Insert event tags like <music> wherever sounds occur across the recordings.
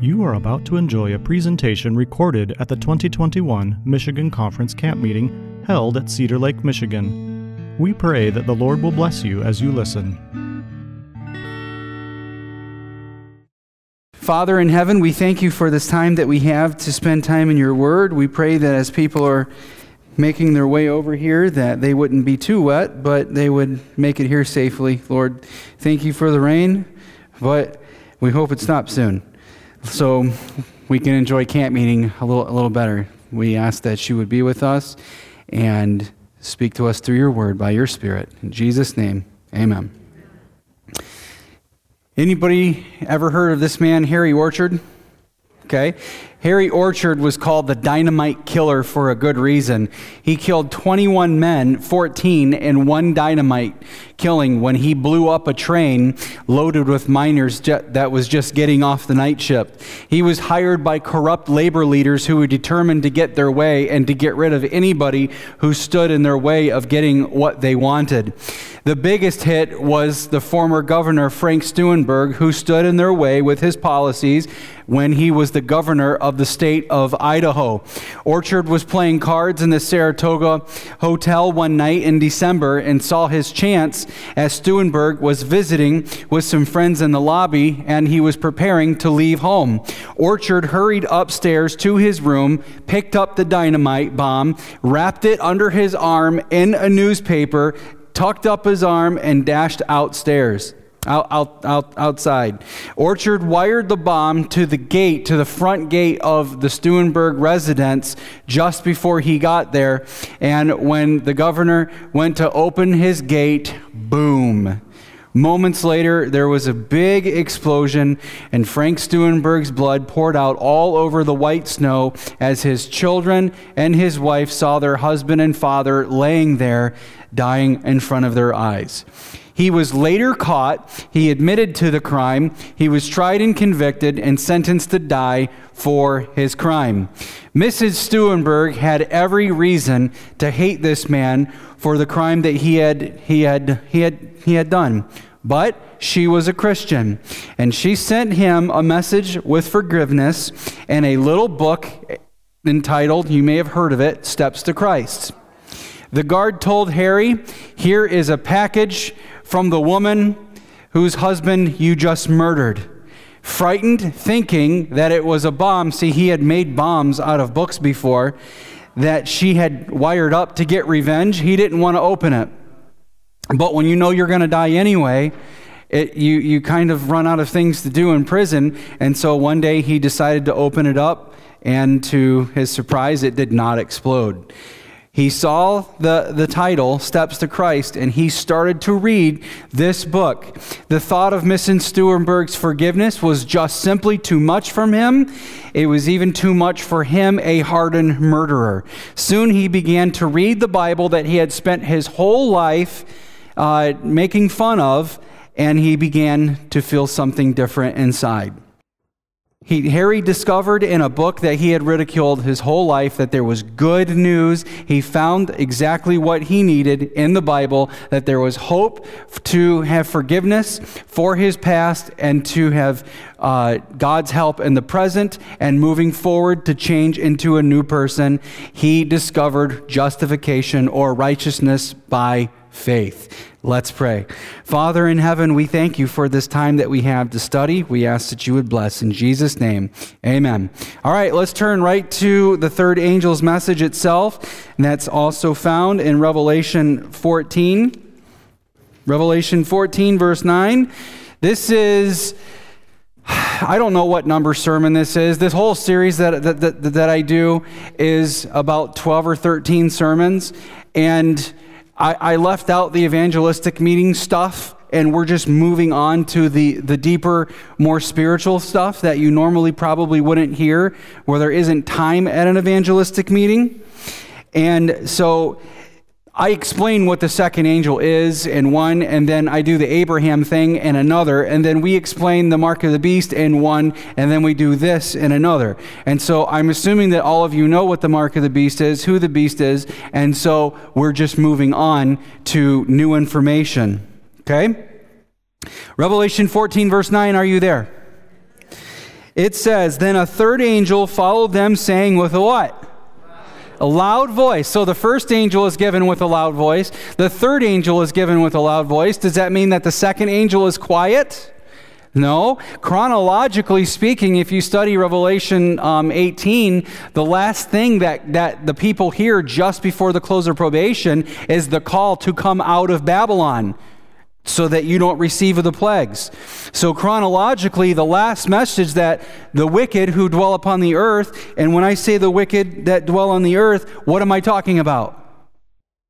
You are about to enjoy a presentation recorded at the 2021 Michigan Conference Camp Meeting held at Cedar Lake, Michigan. We pray that the Lord will bless you as you listen. Father in heaven, we thank you for this time that we have to spend time in your word. We pray that as people are making their way over here that they wouldn't be too wet, but they would make it here safely. Lord, thank you for the rain, but we hope it stops soon so we can enjoy camp meeting a little, a little better. We ask that you would be with us and speak to us through your word by your spirit. In Jesus' name, amen. Anybody ever heard of this man, Harry Orchard? Okay. Harry Orchard was called the dynamite killer for a good reason. He killed 21 men, 14 in one dynamite killing when he blew up a train loaded with miners that was just getting off the night shift. He was hired by corrupt labor leaders who were determined to get their way and to get rid of anybody who stood in their way of getting what they wanted. The biggest hit was the former governor, Frank Steunenberg, who stood in their way with his policies when he was the governor of the state of Idaho. Orchard was playing cards in the Saratoga Hotel one night in December and saw his chance as Steunenberg was visiting with some friends in the lobby and he was preparing to leave home. Orchard hurried upstairs to his room, picked up the dynamite bomb, wrapped it under his arm in a newspaper, tucked up his arm, and dashed outstairs. Out, out, out, outside. Orchard wired the bomb to the gate, to the front gate of the Steunenberg residence just before he got there. And when the governor went to open his gate, boom. Moments later, there was a big explosion, and Frank Steunenberg's blood poured out all over the white snow as his children and his wife saw their husband and father laying there, dying in front of their eyes. He was later caught. He admitted to the crime. He was tried and convicted and sentenced to die for his crime. Mrs. Steunenberg had every reason to hate this man for the crime that he had, he had, he had, he had done. But she was a Christian, and she sent him a message with forgiveness and a little book entitled, you may have heard of it, Steps to Christ. The guard told Harry, Here is a package from the woman whose husband you just murdered. Frightened, thinking that it was a bomb, see, he had made bombs out of books before, that she had wired up to get revenge, he didn't want to open it. But when you know you're going to die anyway, it, you, you kind of run out of things to do in prison. And so one day he decided to open it up, and to his surprise, it did not explode. He saw the, the title, Steps to Christ, and he started to read this book. The thought of Mrs. Steunenberg's forgiveness was just simply too much from him. It was even too much for him, a hardened murderer. Soon he began to read the Bible that he had spent his whole life uh, making fun of, and he began to feel something different inside. He, Harry discovered in a book that he had ridiculed his whole life that there was good news. He found exactly what he needed in the Bible, that there was hope to have forgiveness for his past and to have uh, God's help in the present and moving forward to change into a new person. He discovered justification or righteousness by faith. Let's pray. Father in heaven, we thank you for this time that we have to study. We ask that you would bless. In Jesus' name, amen. All right, let's turn right to the third angel's message itself. And that's also found in Revelation 14. Revelation 14, verse 9. This is. I don't know what number sermon this is. This whole series that, that, that, that I do is about 12 or 13 sermons. And I, I left out the evangelistic meeting stuff and we're just moving on to the, the deeper, more spiritual stuff that you normally probably wouldn't hear, where there isn't time at an evangelistic meeting. And so I explain what the second angel is in one, and then I do the Abraham thing in another, and then we explain the mark of the beast in one, and then we do this in another. And so I'm assuming that all of you know what the mark of the beast is, who the beast is, and so we're just moving on to new information. Okay? Revelation 14, verse 9, are you there? It says, Then a third angel followed them, saying with a what? A loud voice. So the first angel is given with a loud voice. The third angel is given with a loud voice. Does that mean that the second angel is quiet? No. Chronologically speaking, if you study Revelation um, 18, the last thing that, that the people hear just before the close of probation is the call to come out of Babylon so that you don't receive of the plagues. So, chronologically, the last message that the wicked who dwell upon the earth, and when I say the wicked that dwell on the earth, what am I talking about?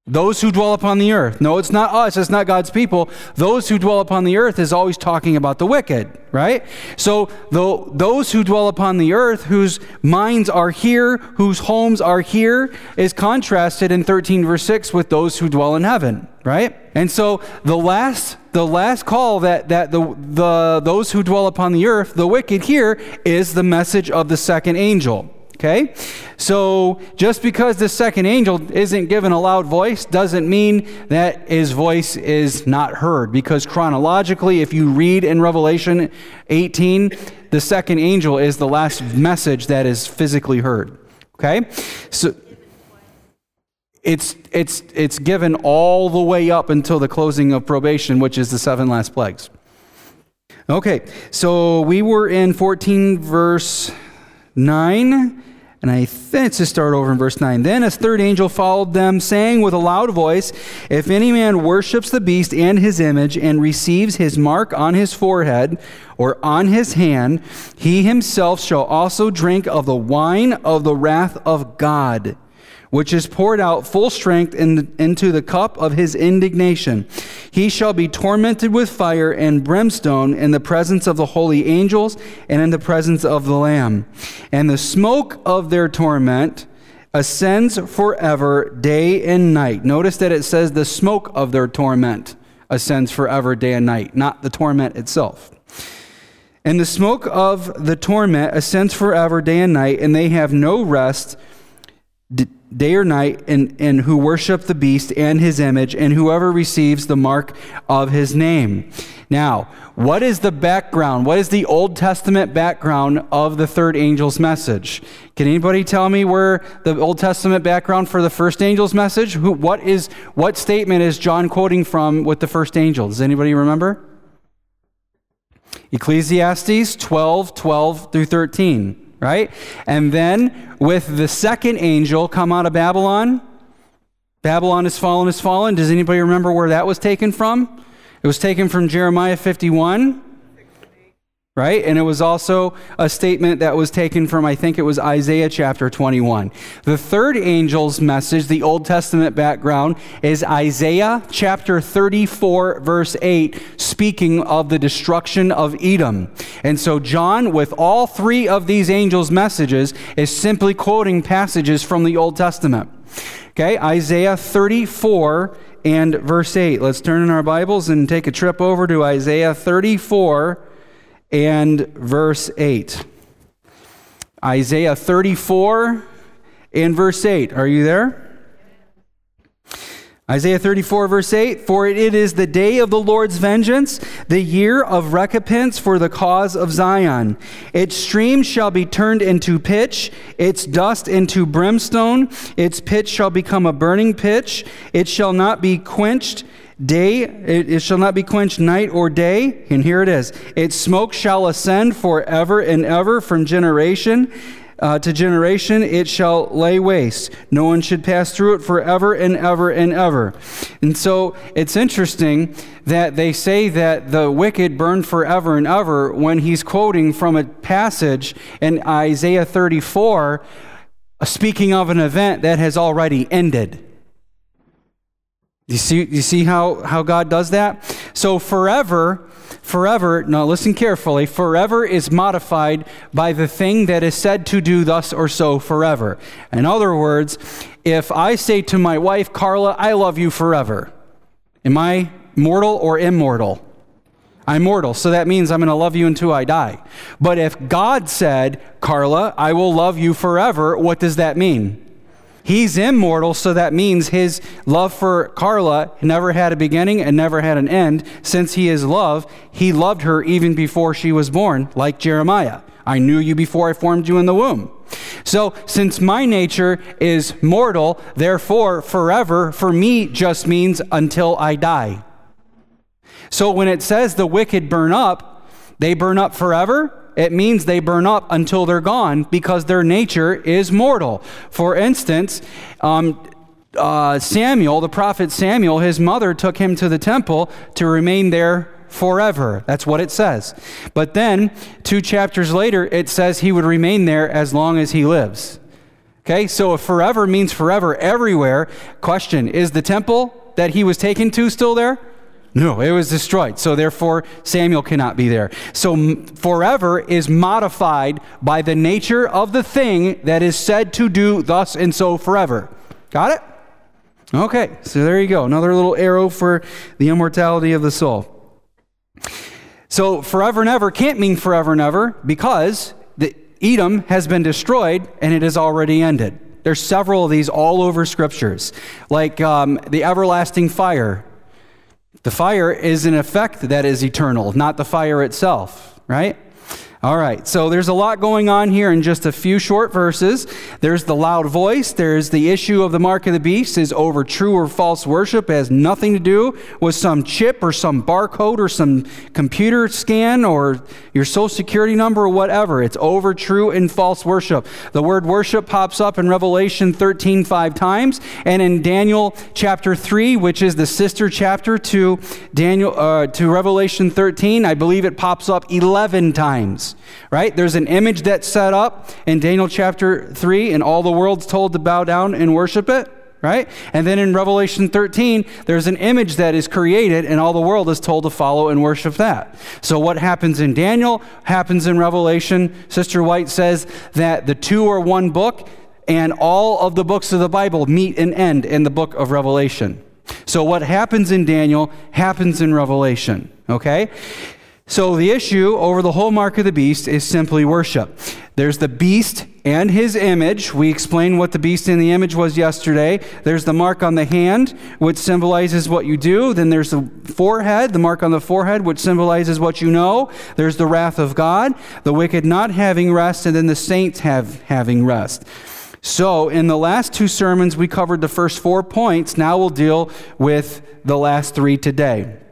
Those who dwell upon the earth. No, it's not us, it's not God's people. Those who dwell upon the earth is always talking about the wicked, right? So those who dwell upon the earth, whose minds are here, whose homes are here, is contrasted in 13 verse 6 with those who dwell in heaven, right? And so the last the last call that, that the, the those who dwell upon the earth, the wicked here, is the message of the second angel. Okay? So just because the second angel isn't given a loud voice doesn't mean that his voice is not heard. Because chronologically, if you read in Revelation 18, the second angel is the last message that is physically heard. Okay? So it's, it's, it's given all the way up until the closing of probation, which is the seven last plagues. Okay, so we were in 14 verse 9. And I think it's to start over in verse 9. Then a third angel followed them, saying with a loud voice, If any man worships the beast and his image, and receives his mark on his forehead or on his hand, he himself shall also drink of the wine of the wrath of God which is poured out full strength in into the cup of his indignation. He shall be tormented with fire and brimstone in the presence of the holy angels and in the presence of the Lamb. And the smoke of their torment ascends forever, day and night. Notice that it says the smoke of their torment ascends forever, day and night, not the torment itself. And the smoke of the torment ascends forever, day and night, and they have no rest day or night, and, and who worship the beast and his image, and whoever receives the mark of his name. Now, what is the background? What is the Old Testament background of the third angel's message? Can anybody tell me where the Old Testament background for the first angel's message? Who, what is what statement is John quoting from with the first angel? Does anybody remember? Ecclesiastes 12, 12 through 13 right? And then with the second angel come out of Babylon, Babylon has fallen, has fallen. Does anybody remember where that was taken from? It was taken from Jeremiah 51 right? And it was also a statement that was taken from, I think it was Isaiah chapter 21. The third angel's message, the Old Testament background, is Isaiah chapter 34, verse 8, speaking of the destruction of Edom. And so, John, with all three of these angels' messages, is simply quoting passages from the Old Testament. Okay, Isaiah 34 and verse 8. Let's turn in our Bibles and take a trip over to Isaiah 34 and verse 8. Isaiah 34 and verse 8. Are you there? Isaiah 34, verse 8 For it is the day of the Lord's vengeance, the year of recompense for the cause of Zion. Its streams shall be turned into pitch, its dust into brimstone, its pitch shall become a burning pitch, it shall not be quenched Day, it, it, shall not be quenched night or day. And here it is its smoke shall ascend forever and ever from generation uh, to generation. It shall lay waste. No one should pass through it forever and ever and ever. And so it's interesting that they say that the wicked burn forever and ever when he's quoting from a passage in Isaiah 34 speaking of an event that has already ended. You see, you see how, how God does that? So forever, forever, now listen carefully, forever is modified by the thing that is said to do thus or so forever. In other words, if I say to my wife, Carla, I love you forever, am I mortal or immortal? I'm mortal, so that means I'm going to love you until I die. But if God said, Carla, I will love you forever, what does that mean? He's immortal, so that means his love for Carla never had a beginning and never had an end. Since he is love, he loved her even before she was born, like Jeremiah. I knew you before I formed you in the womb. So, since my nature is mortal, therefore, forever for me just means until I die. So, when it says the wicked burn up, they burn up forever it means they burn up until they're gone because their nature is mortal. For instance, um, uh, Samuel, the prophet Samuel, his mother took him to the temple to remain there forever. That's what it says. But then, two chapters later, it says he would remain there as long as he lives. Okay, so if forever means forever everywhere, question is the temple that he was taken to still there? No, it was destroyed. So therefore, Samuel cannot be there. So forever is modified by the nature of the thing that is said to do thus and so forever. Got it? Okay, so there you go. Another little arrow for the immortality of the soul. So forever and ever can't mean forever and ever because the Edom has been destroyed and it has already ended. There's several of these all over scriptures, like um, the everlasting fire the fire is an effect that is eternal, not the fire itself, right? All right, so there's a lot going on here in just a few short verses. There's the loud voice. There's the issue of the mark of the beast is over true or false worship. It has nothing to do with some chip or some barcode or some computer scan or your social security number or whatever. It's over true and false worship. The word worship pops up in Revelation 13 five times, and in Daniel chapter 3, which is the sister chapter to Daniel uh, to Revelation 13, I believe it pops up 11 times right? There's an image that's set up in Daniel chapter 3, and all the world's told to bow down and worship it, right? And then in Revelation 13, there's an image that is created, and all the world is told to follow and worship that. So, what happens in Daniel happens in Revelation. Sister White says that the two are one book, and all of the books of the Bible meet and end in the book of Revelation. So, what happens in Daniel happens in Revelation, okay? So the issue over the whole mark of the beast is simply worship. There's the beast and his image. We explained what the beast and the image was yesterday. There's the mark on the hand, which symbolizes what you do. Then there's the forehead, the mark on the forehead, which symbolizes what you know. There's the wrath of God, the wicked not having rest, and then the saints have having rest. So, in the last two sermons, we covered the first four points. Now we'll deal with the last three today.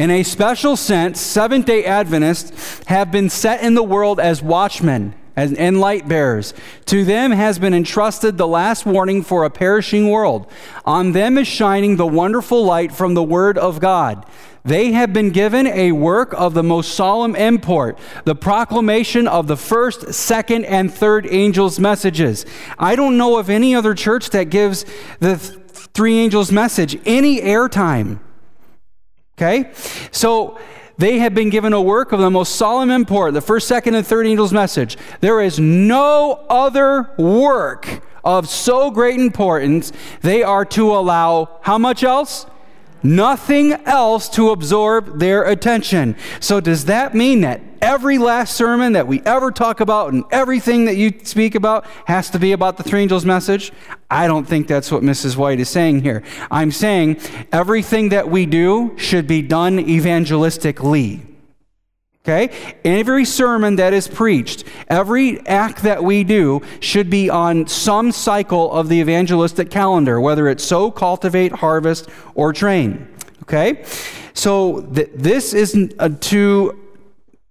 In a special sense, Seventh day Adventists have been set in the world as watchmen and light bearers. To them has been entrusted the last warning for a perishing world. On them is shining the wonderful light from the Word of God. They have been given a work of the most solemn import, the proclamation of the first, second, and third angels' messages. I don't know of any other church that gives the three angels' message any airtime. Okay? So they have been given a work of the most solemn import, the first, second, and third angel's message. There is no other work of so great importance. They are to allow how much else? Nothing else to absorb their attention. So, does that mean that every last sermon that we ever talk about and everything that you speak about has to be about the three angels' message? I don't think that's what Mrs. White is saying here. I'm saying everything that we do should be done evangelistically. Okay? Every sermon that is preached, every act that we do should be on some cycle of the evangelistic calendar, whether it's sow, cultivate, harvest, or train. Okay? So th- this is to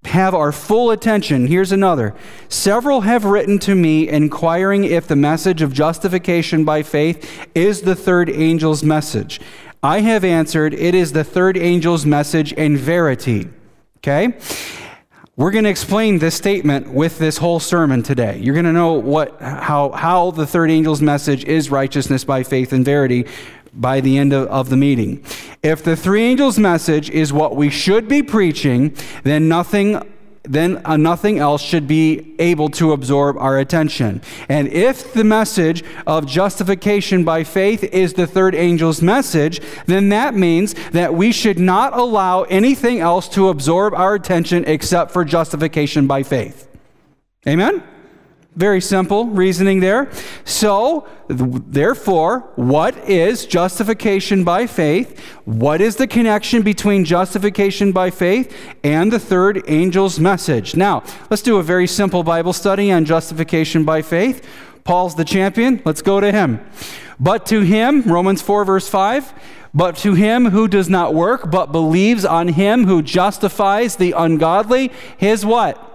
have our full attention. Here's another. Several have written to me inquiring if the message of justification by faith is the third angel's message. I have answered, it is the third angel's message in verity. Okay? We're going to explain this statement with this whole sermon today. You're going to know what, how, how the third angel's message is righteousness by faith and verity by the end of, of the meeting. If the three angels' message is what we should be preaching, then nothing then uh, nothing else should be able to absorb our attention. And if the message of justification by faith is the third angel's message, then that means that we should not allow anything else to absorb our attention except for justification by faith. Amen? Very simple reasoning there. So, therefore, what is justification by faith? What is the connection between justification by faith and the third angel's message? Now, let's do a very simple Bible study on justification by faith. Paul's the champion. Let's go to him. But to him, Romans 4, verse 5, but to him who does not work, but believes on him who justifies the ungodly, his what?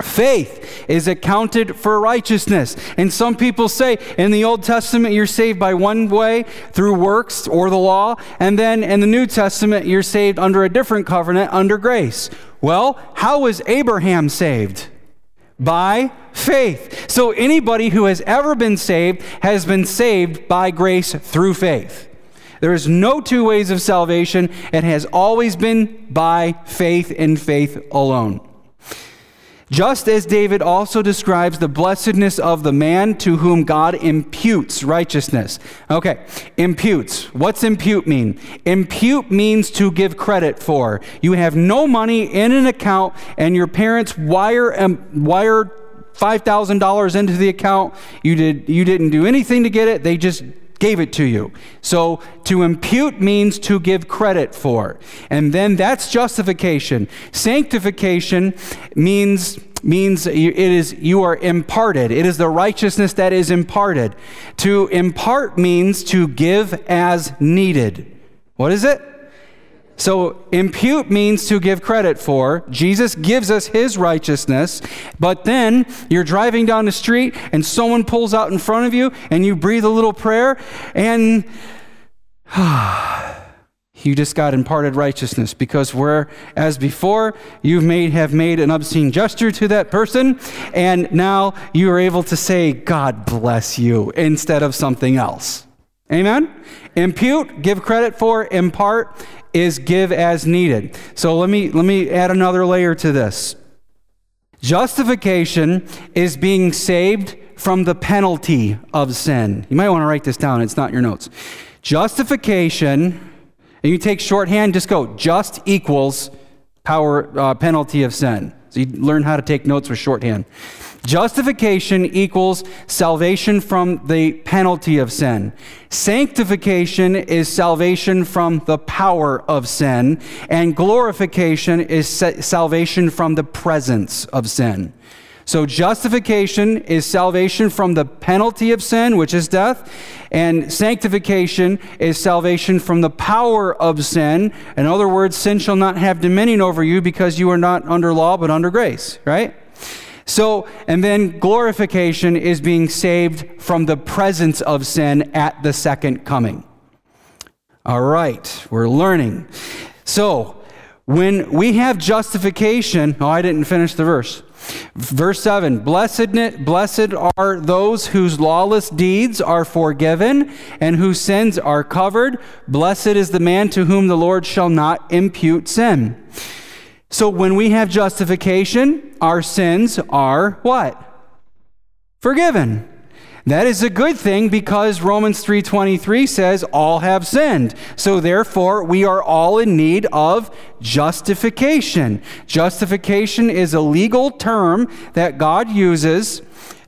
Faith is accounted for righteousness. And some people say in the Old Testament you're saved by one way through works or the law, and then in the New Testament you're saved under a different covenant under grace. Well, how was Abraham saved? By faith. So anybody who has ever been saved has been saved by grace through faith. There is no two ways of salvation. It has always been by faith and faith alone. Just as David also describes the blessedness of the man to whom God imputes righteousness. Okay, imputes. What's impute mean? Impute means to give credit for. You have no money in an account and your parents wire um, wire $5,000 into the account. You did you didn't do anything to get it. They just gave it to you. So to impute means to give credit for. And then that's justification. Sanctification means means it is you are imparted. It is the righteousness that is imparted. To impart means to give as needed. What is it? So, impute means to give credit for. Jesus gives us his righteousness, but then you're driving down the street and someone pulls out in front of you and you breathe a little prayer and <sighs> you just got imparted righteousness because where as before you made have made an obscene gesture to that person and now you are able to say god bless you instead of something else amen impute give credit for impart is give as needed. So let me let me add another layer to this. Justification is being saved from the penalty of sin. You might want to write this down, it's not in your notes. Justification, and you take shorthand, just go just equals power uh, penalty of sin. So you learn how to take notes with shorthand. Justification equals salvation from the penalty of sin. Sanctification is salvation from the power of sin. And glorification is salvation from the presence of sin. So, justification is salvation from the penalty of sin, which is death, and sanctification is salvation from the power of sin. In other words, sin shall not have dominion over you because you are not under law but under grace, right? So, and then glorification is being saved from the presence of sin at the second coming. All right, we're learning. So, when we have justification, oh, I didn't finish the verse. Verse 7 blessed, blessed are those whose lawless deeds are forgiven and whose sins are covered. Blessed is the man to whom the Lord shall not impute sin. So when we have justification, our sins are what? Forgiven. That is a good thing because Romans 3:23 says all have sinned. So therefore we are all in need of justification. Justification is a legal term that God uses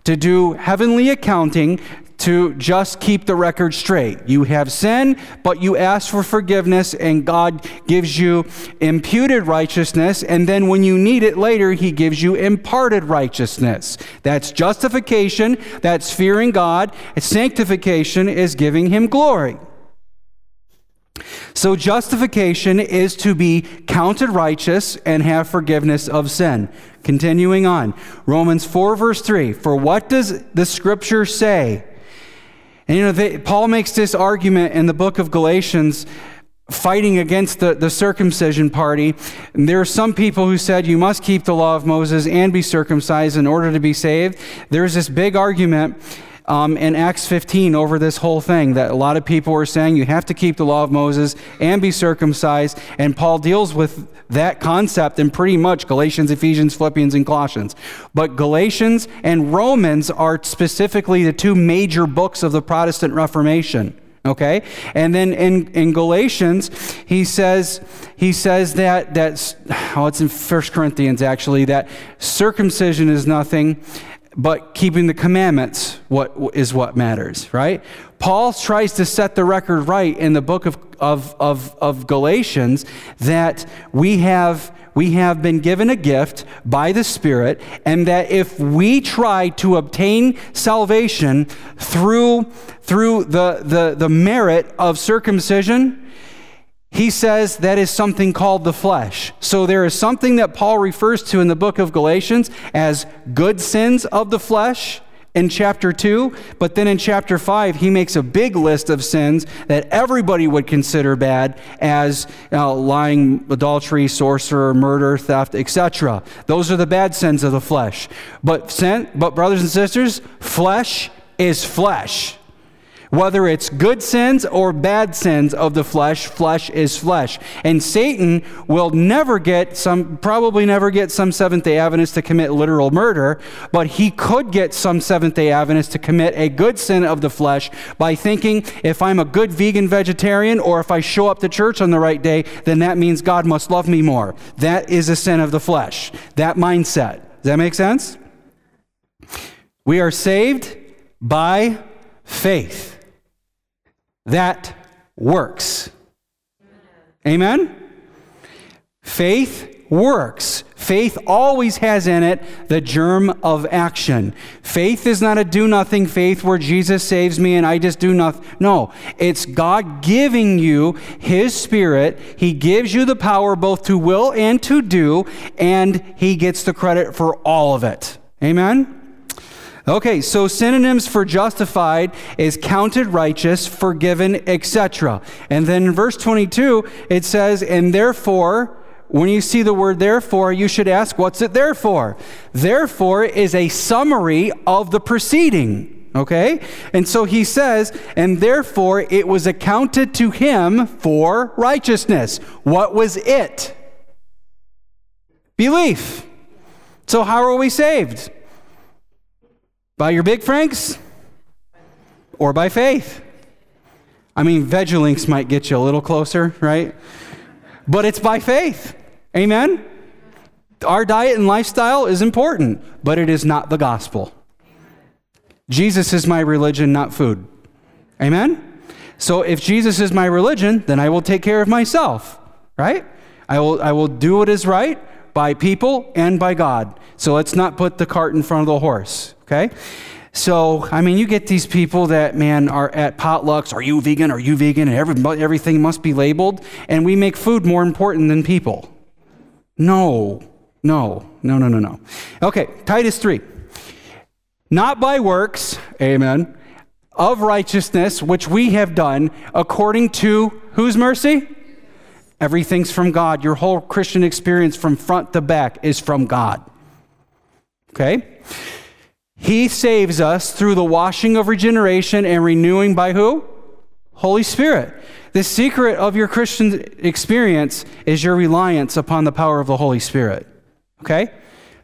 to do heavenly accounting to just keep the record straight. You have sin, but you ask for forgiveness, and God gives you imputed righteousness. And then when you need it later, He gives you imparted righteousness. That's justification, that's fearing God. Sanctification is giving Him glory. So, justification is to be counted righteous and have forgiveness of sin. Continuing on, Romans 4, verse 3 For what does the scripture say? And you know, they, Paul makes this argument in the book of Galatians fighting against the, the circumcision party. And there are some people who said you must keep the law of Moses and be circumcised in order to be saved. There's this big argument um, in Acts 15 over this whole thing that a lot of people were saying you have to keep the law of Moses and be circumcised. And Paul deals with that concept in pretty much Galatians, Ephesians, Philippians, and Colossians. But Galatians and Romans are specifically the two major books of the Protestant Reformation. Okay? And then in, in Galatians, he says, he says that, that, oh, it's in 1 Corinthians actually, that circumcision is nothing but keeping the commandments what is what matters, right? Paul tries to set the record right in the book of, of, of, of Galatians that we have we have been given a gift by the Spirit, and that if we try to obtain salvation through, through the, the, the merit of circumcision, he says that is something called the flesh. So there is something that Paul refers to in the book of Galatians as good sins of the flesh in chapter 2, but then in chapter 5, he makes a big list of sins that everybody would consider bad as lying, adultery, sorcerer, murder, theft, etc. Those are the bad sins of the flesh. But, sin, but brothers and sisters, flesh is flesh. Whether it's good sins or bad sins of the flesh, flesh is flesh. And Satan will never get some, probably never get some Seventh day Adventists to commit literal murder, but he could get some Seventh day Adventists to commit a good sin of the flesh by thinking if I'm a good vegan vegetarian or if I show up to church on the right day, then that means God must love me more. That is a sin of the flesh. That mindset. Does that make sense? We are saved by faith that works. Amen? Faith works. Faith always has in it the germ of action. Faith is not a do nothing faith where Jesus saves me and I just do nothing. No, it's God giving you His Spirit. He gives you the power both to will and to do, and He gets the credit for all of it. Amen? Okay, so synonyms for justified is counted righteous, forgiven, etc. And then in verse 22, it says, and therefore, when you see the word therefore, you should ask, what's it there for? Therefore is a summary of the preceding. Okay? And so he says, and therefore it was accounted to him for righteousness. What was it? Belief. So how are we saved? By your big franks or by faith? I mean, Veja-Links might get you a little closer, right? But it's by faith. Amen? Our diet and lifestyle is important, but it is not the gospel. Jesus is my religion, not food. Amen? So if Jesus is my religion, then I will take care of myself, right? I will, I will do what is right by people and by God. So let's not put the cart in front of the horse. Okay? So, I mean, you get these people that, man, are at potlucks. Are you vegan? Are you vegan? And every, everything must be labeled. And we make food more important than people. No, no, no, no, no, no. Okay, Titus 3. Not by works, amen, of righteousness, which we have done according to whose mercy? Everything's from God. Your whole Christian experience from front to back is from God. Okay? He saves us through the washing of regeneration and renewing by who? Holy Spirit. The secret of your Christian experience is your reliance upon the power of the Holy Spirit. Okay?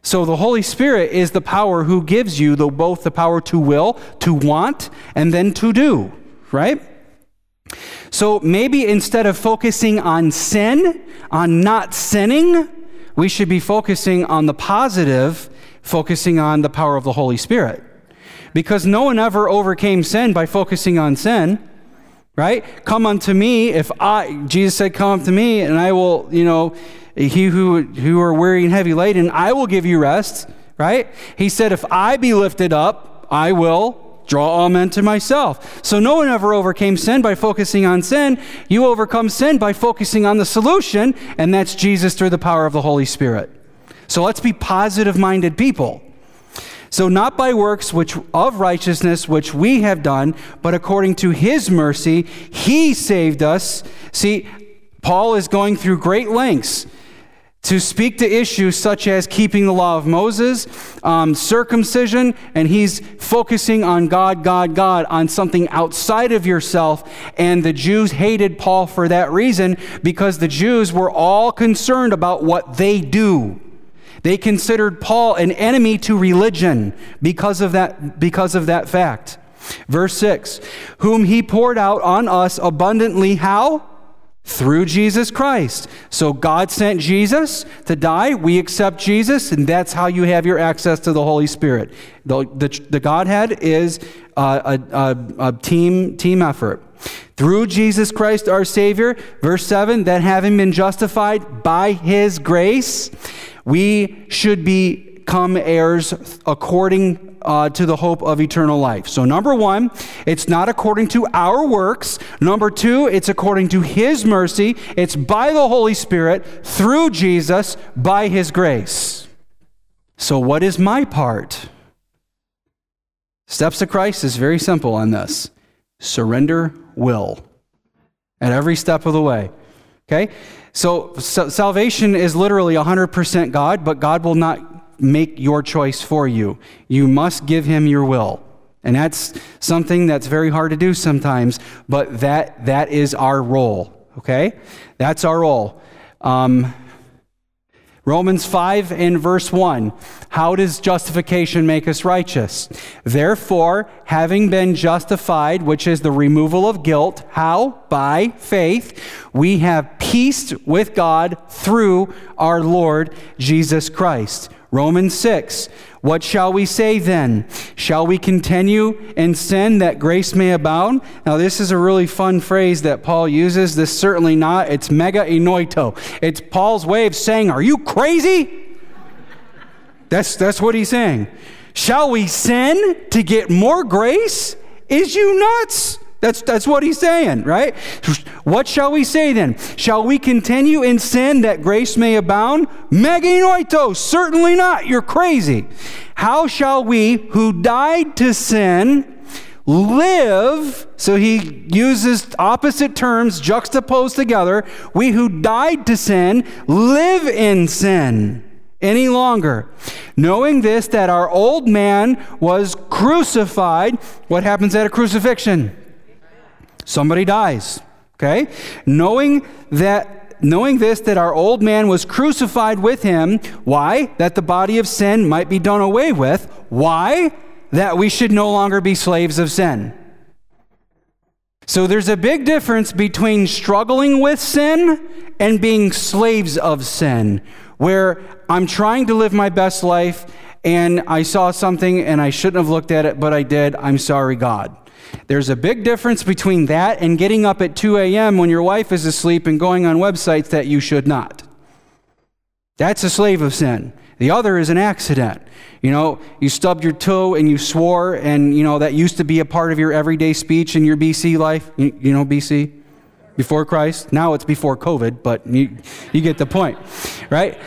So the Holy Spirit is the power who gives you the, both the power to will, to want, and then to do, right? So maybe instead of focusing on sin, on not sinning, we should be focusing on the positive focusing on the power of the Holy Spirit. Because no one ever overcame sin by focusing on sin, right? Come unto me, if I, Jesus said, come unto me, and I will, you know, he who, who are weary and heavy laden, I will give you rest, right? He said, if I be lifted up, I will draw all men to myself. So no one ever overcame sin by focusing on sin. You overcome sin by focusing on the solution, and that's Jesus through the power of the Holy Spirit. So let's be positive minded people. So not by works which of righteousness which we have done, but according to his mercy, he saved us. See, Paul is going through great lengths to speak to issues such as keeping the law of Moses, um, circumcision, and he's focusing on God, God, God, on something outside of yourself. And the Jews hated Paul for that reason because the Jews were all concerned about what they do. They considered Paul an enemy to religion because of that, because of that fact. Verse 6 Whom he poured out on us abundantly, how? Through Jesus Christ. So God sent Jesus to die. We accept Jesus, and that's how you have your access to the Holy Spirit. The, the, the Godhead is a, a, a team, team effort. Through Jesus Christ our Savior, verse 7, that having been justified by his grace, we should become heirs according uh, to the hope of eternal life. So, number one, it's not according to our works. Number two, it's according to His mercy. It's by the Holy Spirit, through Jesus, by His grace. So, what is my part? Steps of Christ is very simple on this surrender will at every step of the way. Okay? So, so salvation is literally 100% God, but God will not make your choice for you. You must give him your will. And that's something that's very hard to do sometimes, but that, that is our role, okay? That's our role. Um, Romans 5 and verse 1. How does justification make us righteous? Therefore, having been justified, which is the removal of guilt, how? By faith, we have peace with God through our Lord Jesus Christ. Romans 6. What shall we say then? Shall we continue in sin that grace may abound? Now, this is a really fun phrase that Paul uses. This certainly not. It's me genoito. It's Paul's way of saying, Are you crazy? That's, that's what he's saying. Shall we sin to get more grace? Is you nuts? That's, that's what he's saying, right? What shall we say then? Shall we continue in sin that grace may abound? Me genoito, certainly not. You're crazy. How shall we who died to sin live? So he uses opposite terms juxtaposed together. We who died to sin live in sin any longer. Knowing this, that our old man was crucified. What happens at a crucifixion? Somebody dies. Okay? Knowing that knowing this that our old man was crucified with him, why? That the body of sin might be done away with. Why? That we should no longer be slaves of sin. So there's a big difference between struggling with sin and being slaves of sin, where I'm trying to live my best life and I saw something and I shouldn't have looked at it, but I did. I'm sorry, God. There's a big difference between that and getting up at 2 a.m. when your wife is asleep and going on websites that you should not. That's a slave of sin. The other is an accident. You know, you stubbed your toe and you swore, and, you know, that used to be a part of your everyday speech in your BC life. You, you know, BC? Before Christ. Now it's before COVID, but you, you get the point, right?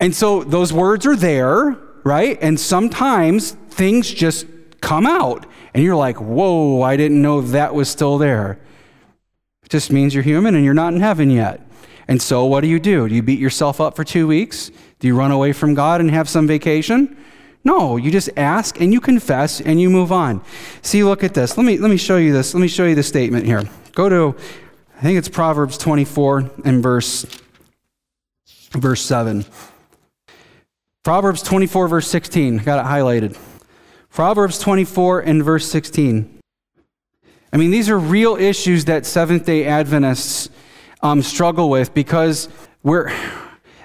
And so those words are there, right? And sometimes things just come out and you're like, whoa, I didn't know that was still there. It just means you're human and you're not in heaven yet. And so, what do you do? Do you beat yourself up for two weeks? Do you run away from God and have some vacation? No, you just ask and you confess and you move on. See, look at this. Let me, let me show you this. Let me show you the statement here. Go to, I think it's Proverbs 24 and verse, verse 7. Proverbs 24, verse 16. Got it highlighted. Proverbs 24 and verse 16. I mean, these are real issues that Seventh day Adventists um, struggle with because we're.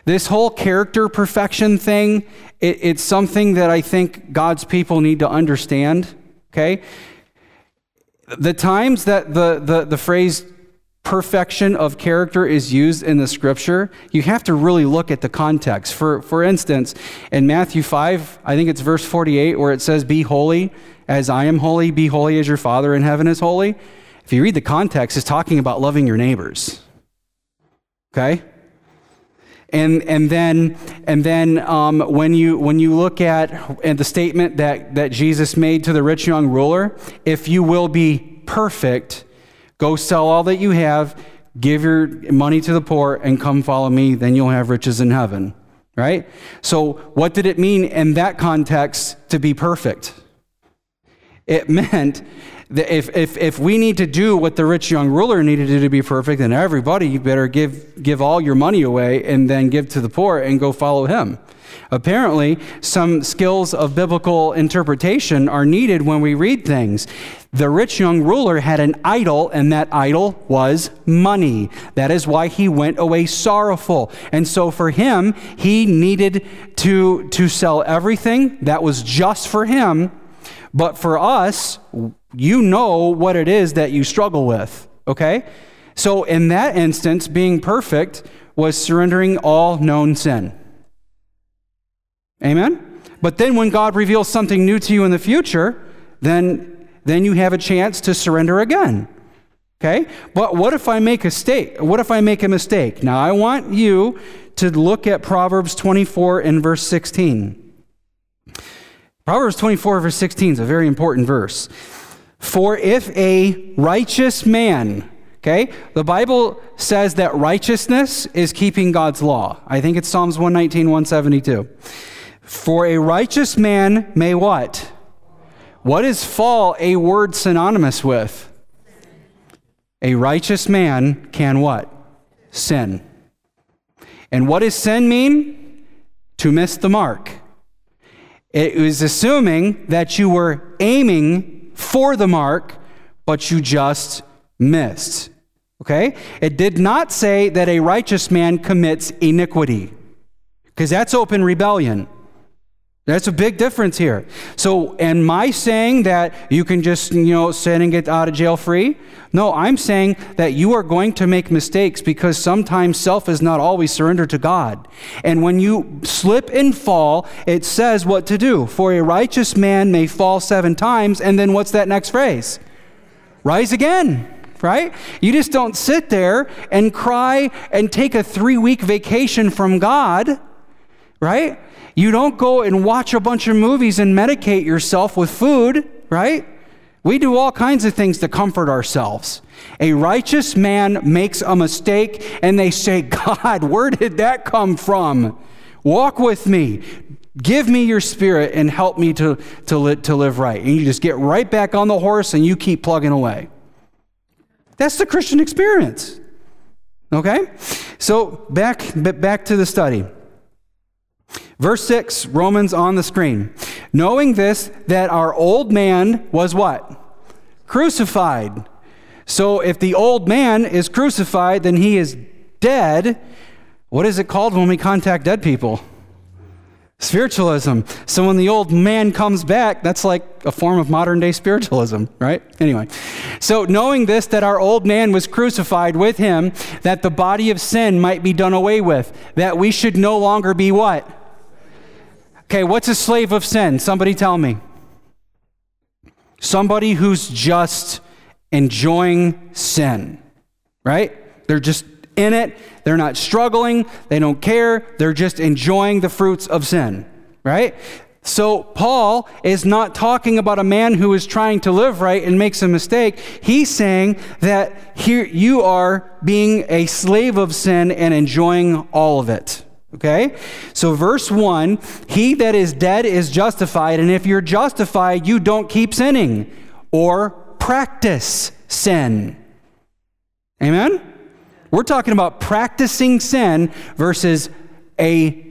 This whole character perfection thing, it, it's something that I think God's people need to understand, okay? The times that the, the, the phrase perfection of character is used in the scripture, you have to really look at the context. For, for instance, in Matthew 5, I think it's verse 48, where it says, Be holy as I am holy, be holy as your Father in heaven is holy. If you read the context, it's talking about loving your neighbors. Okay? And, and then, and then um, when, you, when you look at and the statement that, that Jesus made to the rich young ruler, if you will be perfect, Go sell all that you have, give your money to the poor, and come follow me. Then you'll have riches in heaven. Right? So, what did it mean in that context to be perfect? It <laughs> meant that If, if, if we need to do what the rich young ruler needed to do to be perfect, then everybody, better give, give all your money away and then give to the poor and go follow him. Apparently, some skills of biblical interpretation are needed when we read things. The rich young ruler had an idol, and that idol was money. That is why he went away sorrowful. And so for him, he needed to, to sell everything that was just for him. But for us, you know what it is that you struggle with, okay? So in that instance, being perfect was surrendering all known sin. Amen? But then when God reveals something new to you in the future, then, then you have a chance to surrender again. Okay? But what if I make a mistake? What if I make a mistake? Now I want you to look at Proverbs 24 and verse 16. Proverbs 24 verse 16 is a very important verse. For if a righteous man, okay, the Bible says that righteousness is keeping God's law. I think it's Psalms 119, 172. For a righteous man may what? What is fall a word synonymous with? A righteous man can what? Sin. And what does sin mean? To miss the mark. It was assuming that you were aiming for the mark, but you just missed. Okay? It did not say that a righteous man commits iniquity, because that's open rebellion. That's a big difference here. So, am I saying that you can just, you know, sin and get out of jail free? No, I'm saying that you are going to make mistakes because sometimes self is not always surrendered to God. And when you slip and fall, it says what to do. For a righteous man may fall seven times, and then what's that next phrase? Rise again right? You just don't sit there and cry and take a three week vacation from God, right? You don't go and watch a bunch of movies and medicate yourself with food, right? We do all kinds of things to comfort ourselves. A righteous man makes a mistake and they say, <laughs> God, where did that come from? Walk with me. Give me your spirit and help me to, to, li- to live right. And you just get right back on the horse and you keep plugging away. That's the Christian experience. Okay? So back, back to the study. Verse 6, Romans on the screen. Knowing this, that our old man was what? Crucified. So if the old man is crucified, then he is dead. What is it called when we contact dead people? Spiritualism. So when the old man comes back, that's like a form of modern day spiritualism, right? Anyway, so knowing this, that our old man was crucified with him, that the body of sin might be done away with, that we should no longer be what? Okay, what's a slave of sin? Somebody tell me. Somebody who's just enjoying sin, right? They're just in it. They're not struggling. They don't care. They're just enjoying the fruits of sin, right? So, Paul is not talking about a man who is trying to live right and makes a mistake. He's saying that here you are being a slave of sin and enjoying all of it. Okay? So, verse 1 He that is dead is justified, and if you're justified, you don't keep sinning or practice sin. Amen? We're talking about practicing sin versus a,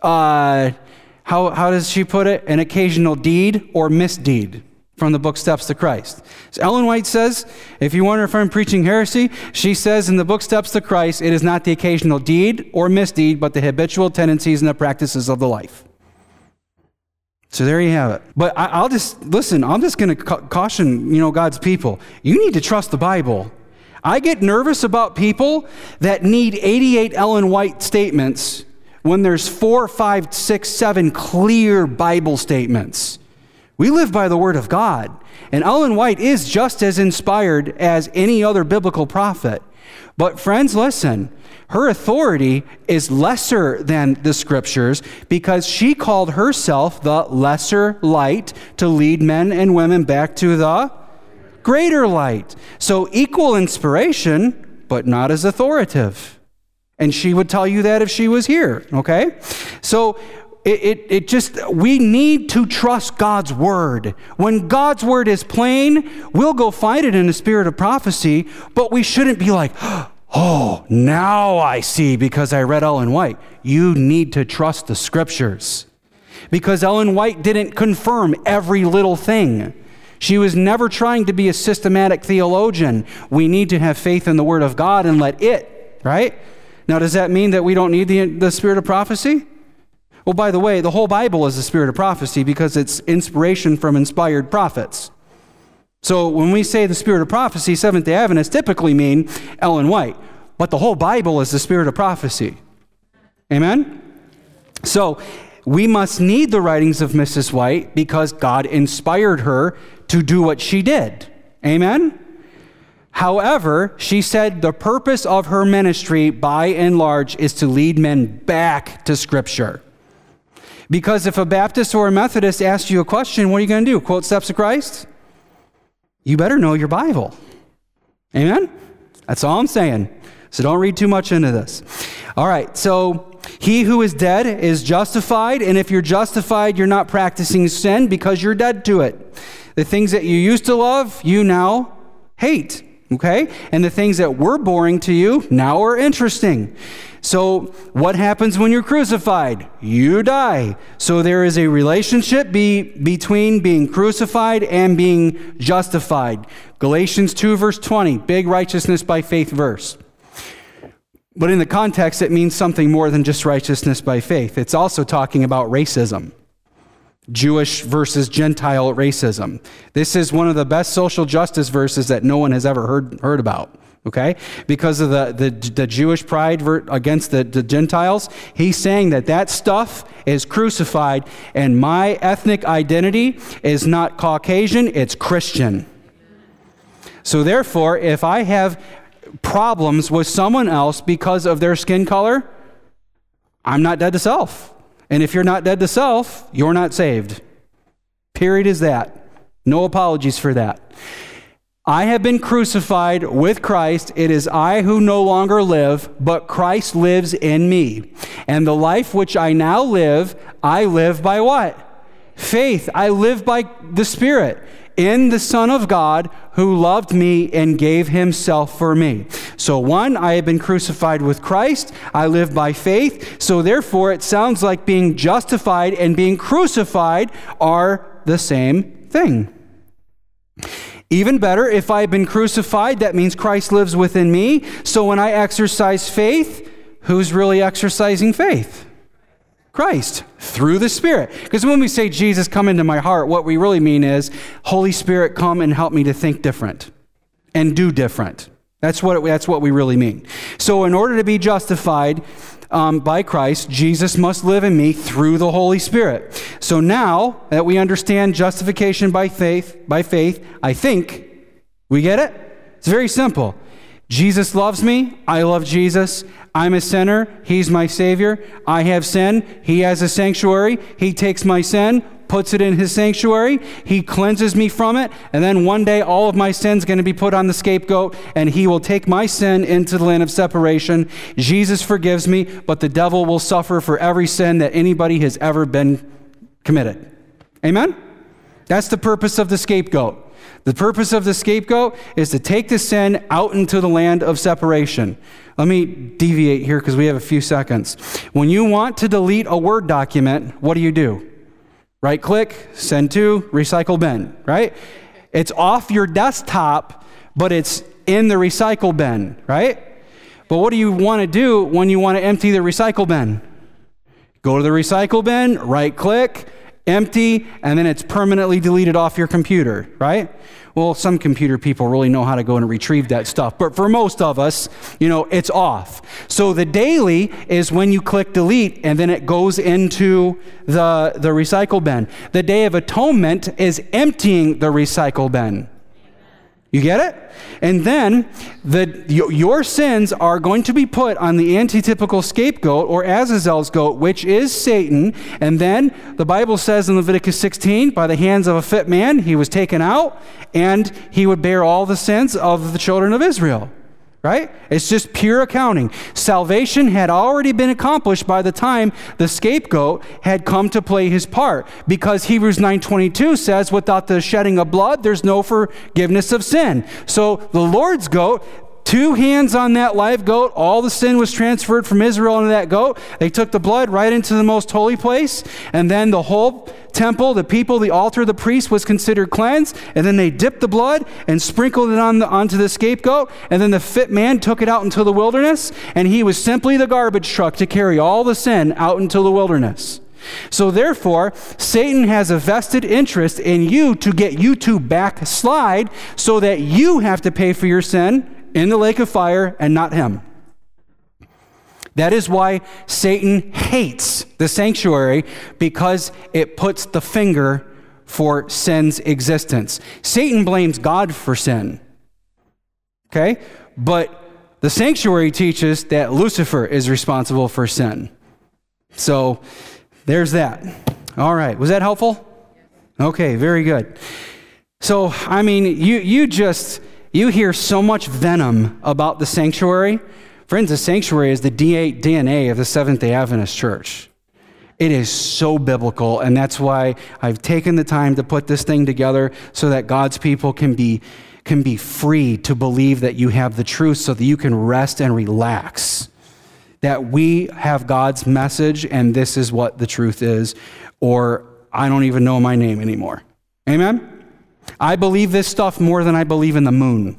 uh, how, how does she put it? An occasional deed or misdeed from the book Steps to Christ. So Ellen White says, if you wonder if I'm preaching heresy, she says in the book Steps to Christ, it is not the occasional deed or misdeed, but the habitual tendencies and the practices of the life. So there you have it. But I, will just listen. I'm just going to ca- caution, you know, God's people. You need to trust the Bible. I get nervous about people that need 88 Ellen White statements when there's four, five, six, seven clear Bible statements. We live by the Word of God. And Ellen White is just as inspired as any other biblical prophet. But, friends, listen, her authority is lesser than the scriptures because she called herself the lesser light to lead men and women back to the greater light. So, equal inspiration, but not as authoritative. And she would tell you that if she was here, okay? So, it, it, it, just, we need to trust God's word. When God's word is plain, we'll go find it in the spirit of prophecy, but we shouldn't be like, <gasps> oh, now I see because I read Ellen White. You need to trust the scriptures because Ellen White didn't confirm every little thing. She was never trying to be a systematic theologian. We need to have faith in the word of God and let it, right? Now, does that mean that we don't need the, the spirit of prophecy? Well, by the way, the whole Bible is the spirit of prophecy because it's inspiration from inspired prophets. So when we say the spirit of prophecy, Seventh day Adventists typically mean Ellen White, but the whole Bible is the spirit of prophecy. Amen? So we must need the writings of Mrs. White because God inspired her to do what she did. Amen? However, she said the purpose of her ministry, by and large, is to lead men back to Scripture. Because if a Baptist or a Methodist asks you a question, what are you going to do? Quote Steps of Christ? You better know your Bible. Amen? That's all I'm saying. So don't read too much into this. All right, so he who is dead is justified, and if you're justified, you're not practicing sin because you're dead to it. The things that you used to love, you now hate. Okay? And the things that were boring to you now are interesting. So, what happens when you're crucified? You die. So, there is a relationship be, between being crucified and being justified. Galatians 2, verse 20, big righteousness by faith verse. But in the context, it means something more than just righteousness by faith. It's also talking about racism. Jewish versus Gentile racism. This is one of the best social justice verses that no one has ever heard, heard about okay? Because of the, the, the Jewish pride against the, the Gentiles, he's saying that that stuff is crucified, and my ethnic identity is not Caucasian, it's Christian. So, therefore, if I have problems with someone else because of their skin color, I'm not dead to self. And if you're not dead to self, you're not saved. Period is that. No apologies for that. I have been crucified with Christ. It is I who no longer live, but Christ lives in me. And the life which I now live, I live by what? Faith. I live by the Spirit in the Son of God who loved me and gave himself for me. So, one, I have been crucified with Christ. I live by faith. So, therefore, it sounds like being justified and being crucified are the same thing. Even better, if I've been crucified, that means Christ lives within me. So when I exercise faith, who's really exercising faith? Christ through the Spirit. Because when we say, Jesus, come into my heart, what we really mean is, Holy Spirit, come and help me to think different and do different. That's what, that's what we really mean. So, in order to be justified um, by Christ, Jesus must live in me through the Holy Spirit. So now that we understand justification by faith, by faith, I think we get it. It's very simple. Jesus loves me. I love Jesus. I'm a sinner. He's my Savior. I have sin. He has a sanctuary. He takes my sin puts it in his sanctuary. He cleanses me from it. And then one day, all of my sin's going to be put on the scapegoat, and he will take my sin into the land of separation. Jesus forgives me, but the devil will suffer for every sin that anybody has ever been committed. Amen? That's the purpose of the scapegoat. The purpose of the scapegoat is to take the sin out into the land of separation. Let me deviate here because we have a few seconds. When you want to delete a Word document, what do you do? Right click, send to, recycle bin, right? It's off your desktop, but it's in the recycle bin, right? But what do you want to do when you want to empty the recycle bin? Go to the recycle bin, right click, empty, and then it's permanently deleted off your computer, right? Well, some computer people really know how to go and retrieve that stuff, but for most of us, you know, it's off. So the daily is when you click delete and then it goes into the, the recycle bin. The day of atonement is emptying the recycle bin. You get it? And then the, your sins are going to be put on the antitypical scapegoat or Azazel's goat, which is Satan. And then the Bible says in Leviticus 16, by the hands of a fit man, he was taken out and he would bear all the sins of the children of Israel. Right? It's just pure accounting. Salvation had already been accomplished by the time the scapegoat had come to play his part because Hebrews 9:22 says without the shedding of blood there's no forgiveness of sin. So the Lord's goat two hands on that live goat. All the sin was transferred from Israel into that goat. They took the blood right into the most holy place, and then the whole temple, the people, the altar, the priest was considered cleansed. And then they dipped the blood and sprinkled it on the, onto the scapegoat. And then the fit man took it out into the wilderness, and he was simply the garbage truck to carry all the sin out into the wilderness. So, therefore, Satan has a vested interest in you to get you to backslide so that you have to pay for your sin in the lake of fire and not him. That is why Satan hates the sanctuary because it puts the finger for sin's existence. Satan blames God for sin. Okay? But the sanctuary teaches that Lucifer is responsible for sin. So there's that. All right. Was that helpful? Okay, very good. So, I mean, you, you just you hear so much venom about the sanctuary. Friends, the sanctuary is the DNA of the Seventh day Adventist church. It is so biblical, and that's why I've taken the time to put this thing together so that God's people can be, can be free to believe that you have the truth so that you can rest and relax. That we have God's message, and this is what the truth is, or I don't even know my name anymore. Amen? I believe this stuff more than I believe in the moon.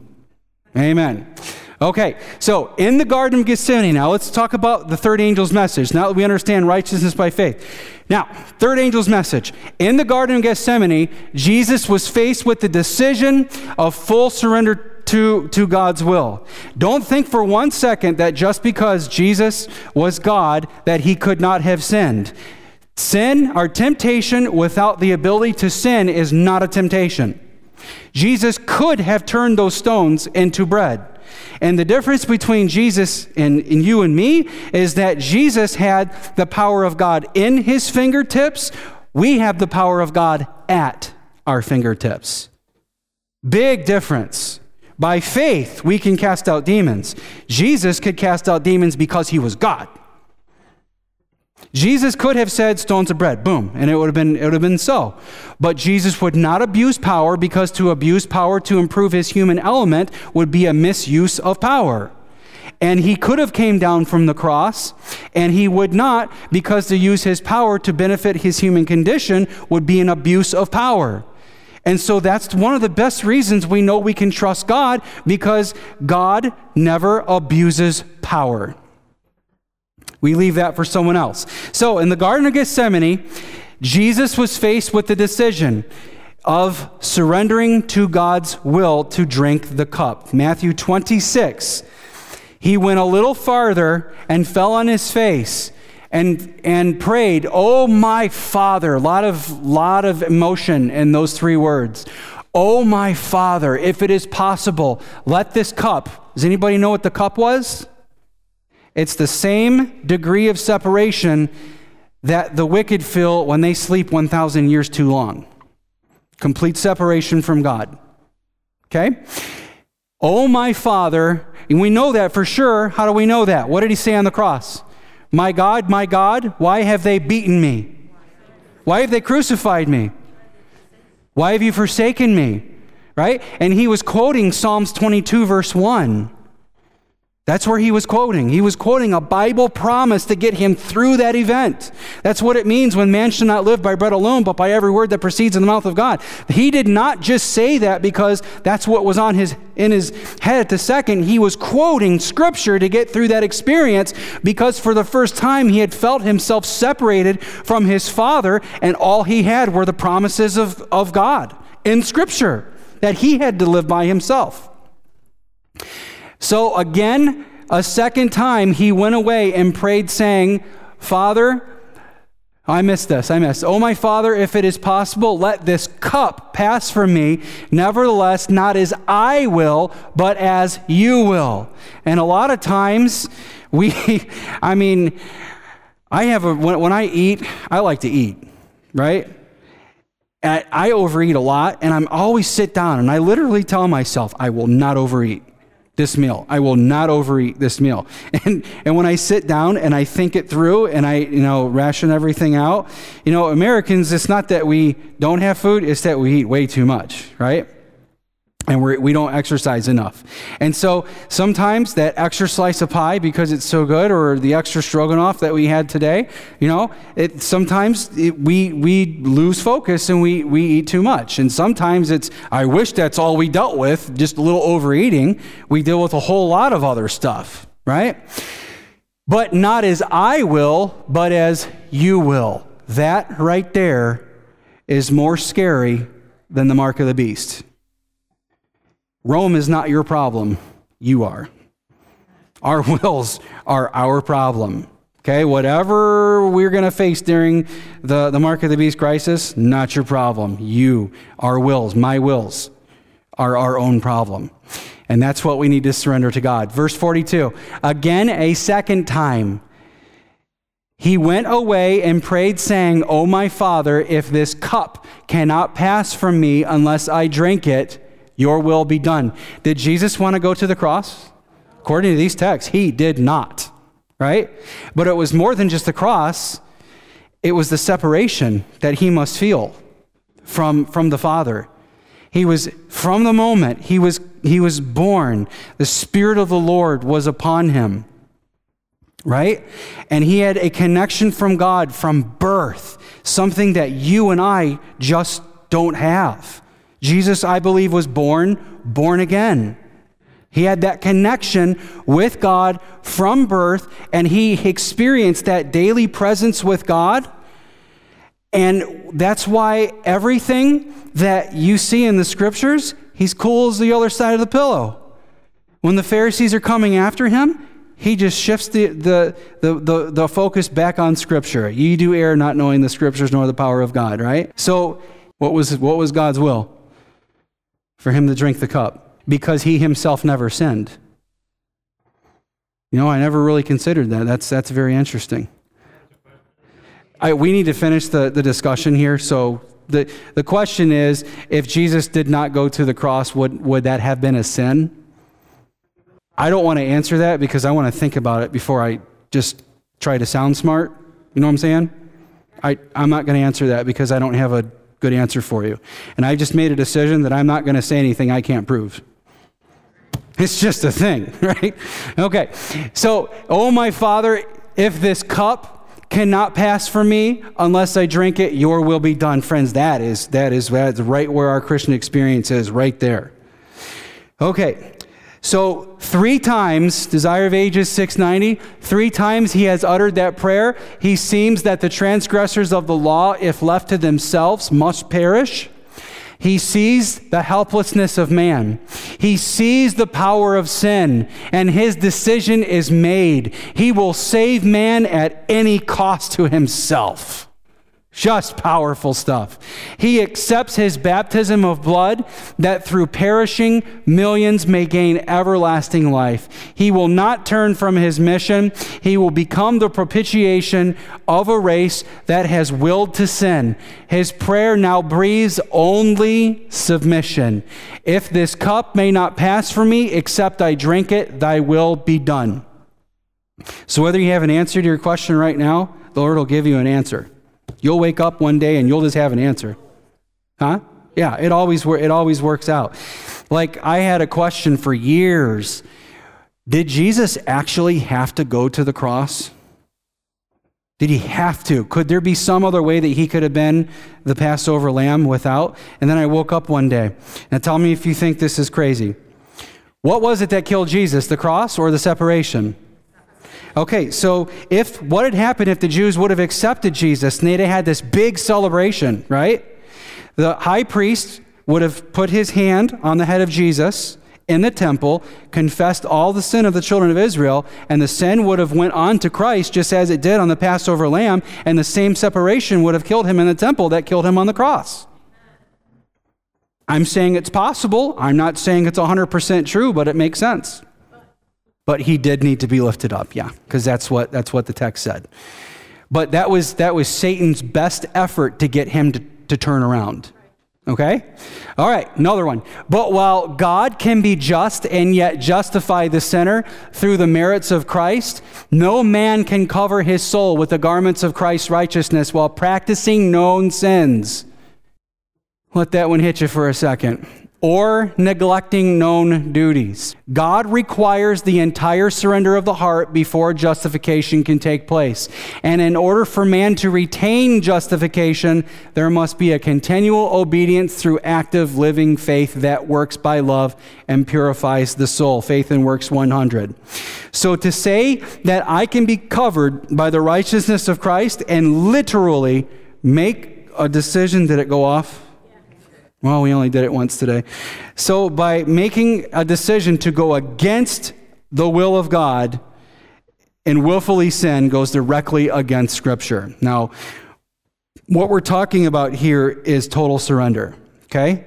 Amen. Okay, so in the Garden of Gethsemane, now let's talk about the third angel's message. Now that we understand righteousness by faith. Now, third angel's message. In the Garden of Gethsemane, Jesus was faced with the decision of full surrender to, to God's will. Don't think for one second that just because Jesus was God, that he could not have sinned. Sin, our temptation without the ability to sin, is not a temptation. Jesus could have turned those stones into bread. And the difference between Jesus and, and, you and me is that Jesus had the power of God in his fingertips. We have the power of God at our fingertips. Big difference. By faith, we can cast out demons. Jesus could cast out demons because he was God. Jesus could have said stones of bread, boom, and it would have been it would have been so. But Jesus would not abuse power because to abuse power to improve his human element would be a misuse of power. And he could have came down from the cross, and he would not because to use his power to benefit his human condition would be an abuse of power. And so that's one of the best reasons we know we can trust God because God never abuses power. We leave that for someone else. So, in the Garden of Gethsemane, Jesus was faced with the decision of surrendering to God's will to drink the cup. Matthew 26. He went a little farther and fell on his face and, and prayed, Oh, my Father. A lot of, lot of emotion in those three words. Oh, my Father, if it is possible, let this cup. Does anybody know what the cup was? It's the same degree of separation that the wicked feel when they sleep 1,000 years too long. Complete separation from God. Okay? Oh, my Father, and we know that for sure. How do we know that? What did he say on the cross? My God, my God, why have they beaten me? Why have they crucified me? Why have you forsaken me? Right? And he was quoting Psalms 22, verse 1. That's where he was quoting. He was quoting a Bible promise to get him through that event. That's what it means when man should not live by bread alone, but by every word that proceeds in the mouth of God. He did not just say that because that's what was on his in his head at the second. He was quoting scripture to get through that experience because for the first time he had felt himself separated from his father, and all he had were the promises of, of God in scripture that he had to live by himself. So again, a second time, he went away and prayed, saying, Father, I missed this. I missed. Oh, my Father, if it is possible, let this cup pass from me. Nevertheless, not as I will, but as you will. And a lot of times, <laughs> we, I mean, I have a, when, when I eat, I like to eat, right? And I overeat a lot, and I'm always sit down, and I literally tell myself, I will not overeat this meal. I will not overeat this meal. <laughs> And, and when I sit down and I think it through and I, you know, ration everything out, you know, Americans, it's not that we don't have food, it's that we eat way too much, right? And we're, we do not exercise enough. And so sometimes that extra slice of pie, because it's so good, or the extra stroganoff that we had today, you know, it, sometimes it, we, we lose focus and we, we eat too much. And sometimes it's, I wish that's all we dealt with, just a little overeating. We deal with a whole lot of other stuff, right? But not as I will, but as you will. That right there is more scary than the mark of the beast. Rome is not your problem, you are. Our <laughs> wills are our problem. Okay, whatever we're going to face during the, the mark of the beast crisis, not your problem. You, our wills, my wills, are our own problem. And that's what we need to surrender to God. Verse 42 Again, a second time, he went away and prayed, saying, O my Father, if this cup cannot pass from me unless I drink it, your will be done. Did Jesus want to go to the cross? According to these texts, he did not, right? But it was more than just the cross, it was the separation that he must feel from, from the Father. He was, from the moment he was, he was born, the Spirit of the Lord was upon him, right? And he had a connection from God from birth, something that you and I just don't have. Jesus, I believe, was born, born again. He had that connection with God from birth, and he experienced that daily presence with God. And that's why everything that you see in the scriptures, he's cool as the other side of the pillow. When the Pharisees are coming after him, he just shifts the, the, the, the, the focus back on Scripture. Ye do err not knowing the Scriptures nor the power of God, right? So, what was, what was God's will? For him to drink the cup because he himself never sinned. You know, I never really considered that. That's, that's very interesting. I, we need to finish the, the discussion here. So the, the question is if Jesus did not go to the cross, would, would that have been a sin? I don't want to answer that because I want to think about it before I just try to sound smart. You know what I'm saying? I, I'm not going to answer that because I don't have a good answer for you. And I just made a decision that I'm not going to say anything I can't prove. It's just a thing, <laughs> right? Okay. So, oh my Father, if this cup cannot pass for me unless I drink it, your will be done. Friends, that is that is that's right where our Christian experience is, right there. Okay. So, three times, Desire of Ages 690, three times he has uttered that prayer. He seems that the transgressors of the law, if left to themselves, must perish. He sees the helplessness of man. He sees the power of sin, and his decision is made. He will save man at any cost to himself. Just powerful stuff. He accepts his baptism of blood that through perishing millions may gain everlasting life. He will not turn from his mission. He will become the propitiation of a race that has willed to sin. His prayer now breathes only submission. If this cup may not pass from me except I drink it, thy will be done. So, whether you have an answer to your question right now, the Lord will give you an answer. You'll wake up one day and you'll just have an answer. Huh? Yeah, it always, it always works out. Like, I had a question for years Did Jesus actually have to go to the cross? Did he have to? Could there be some other way that he could have been the Passover lamb without? And then I woke up one day. Now tell me if you think this is crazy. What was it that killed Jesus, the cross or the separation? Okay, so if what had happened if the Jews would have accepted Jesus and they'd have had this big celebration, right? The high priest would have put his hand on the head of Jesus in the temple, confessed all the sin of the children of Israel, and the sin would have went on to Christ just as it did on the Passover lamb, and the same separation would have killed him in the temple that killed him on the cross. I'm saying it's possible. I'm not saying it's 100% true, but it makes sense. But he did need to be lifted up, yeah, because that's what, that's what the text said. But that was, that was Satan's best effort to get him to, to turn around. Okay? All right, another one. But while God can be just and yet justify the sinner through the merits of Christ, no man can cover his soul with the garments of Christ's righteousness while practicing known sins. Let that one hit you for a second or neglecting known duties. God requires the entire surrender of the heart before justification can take place. And in order for man to retain justification, there must be a continual obedience through active living faith that works by love and purifies the soul. Faith and Works 100. So to say that I can be covered by the righteousness of Christ and literally make a decision, did it go off? Well, we only did it once today. So, by making a decision to go against the will of God and willfully sin goes directly against Scripture. Now, what we're talking about here is total surrender, okay?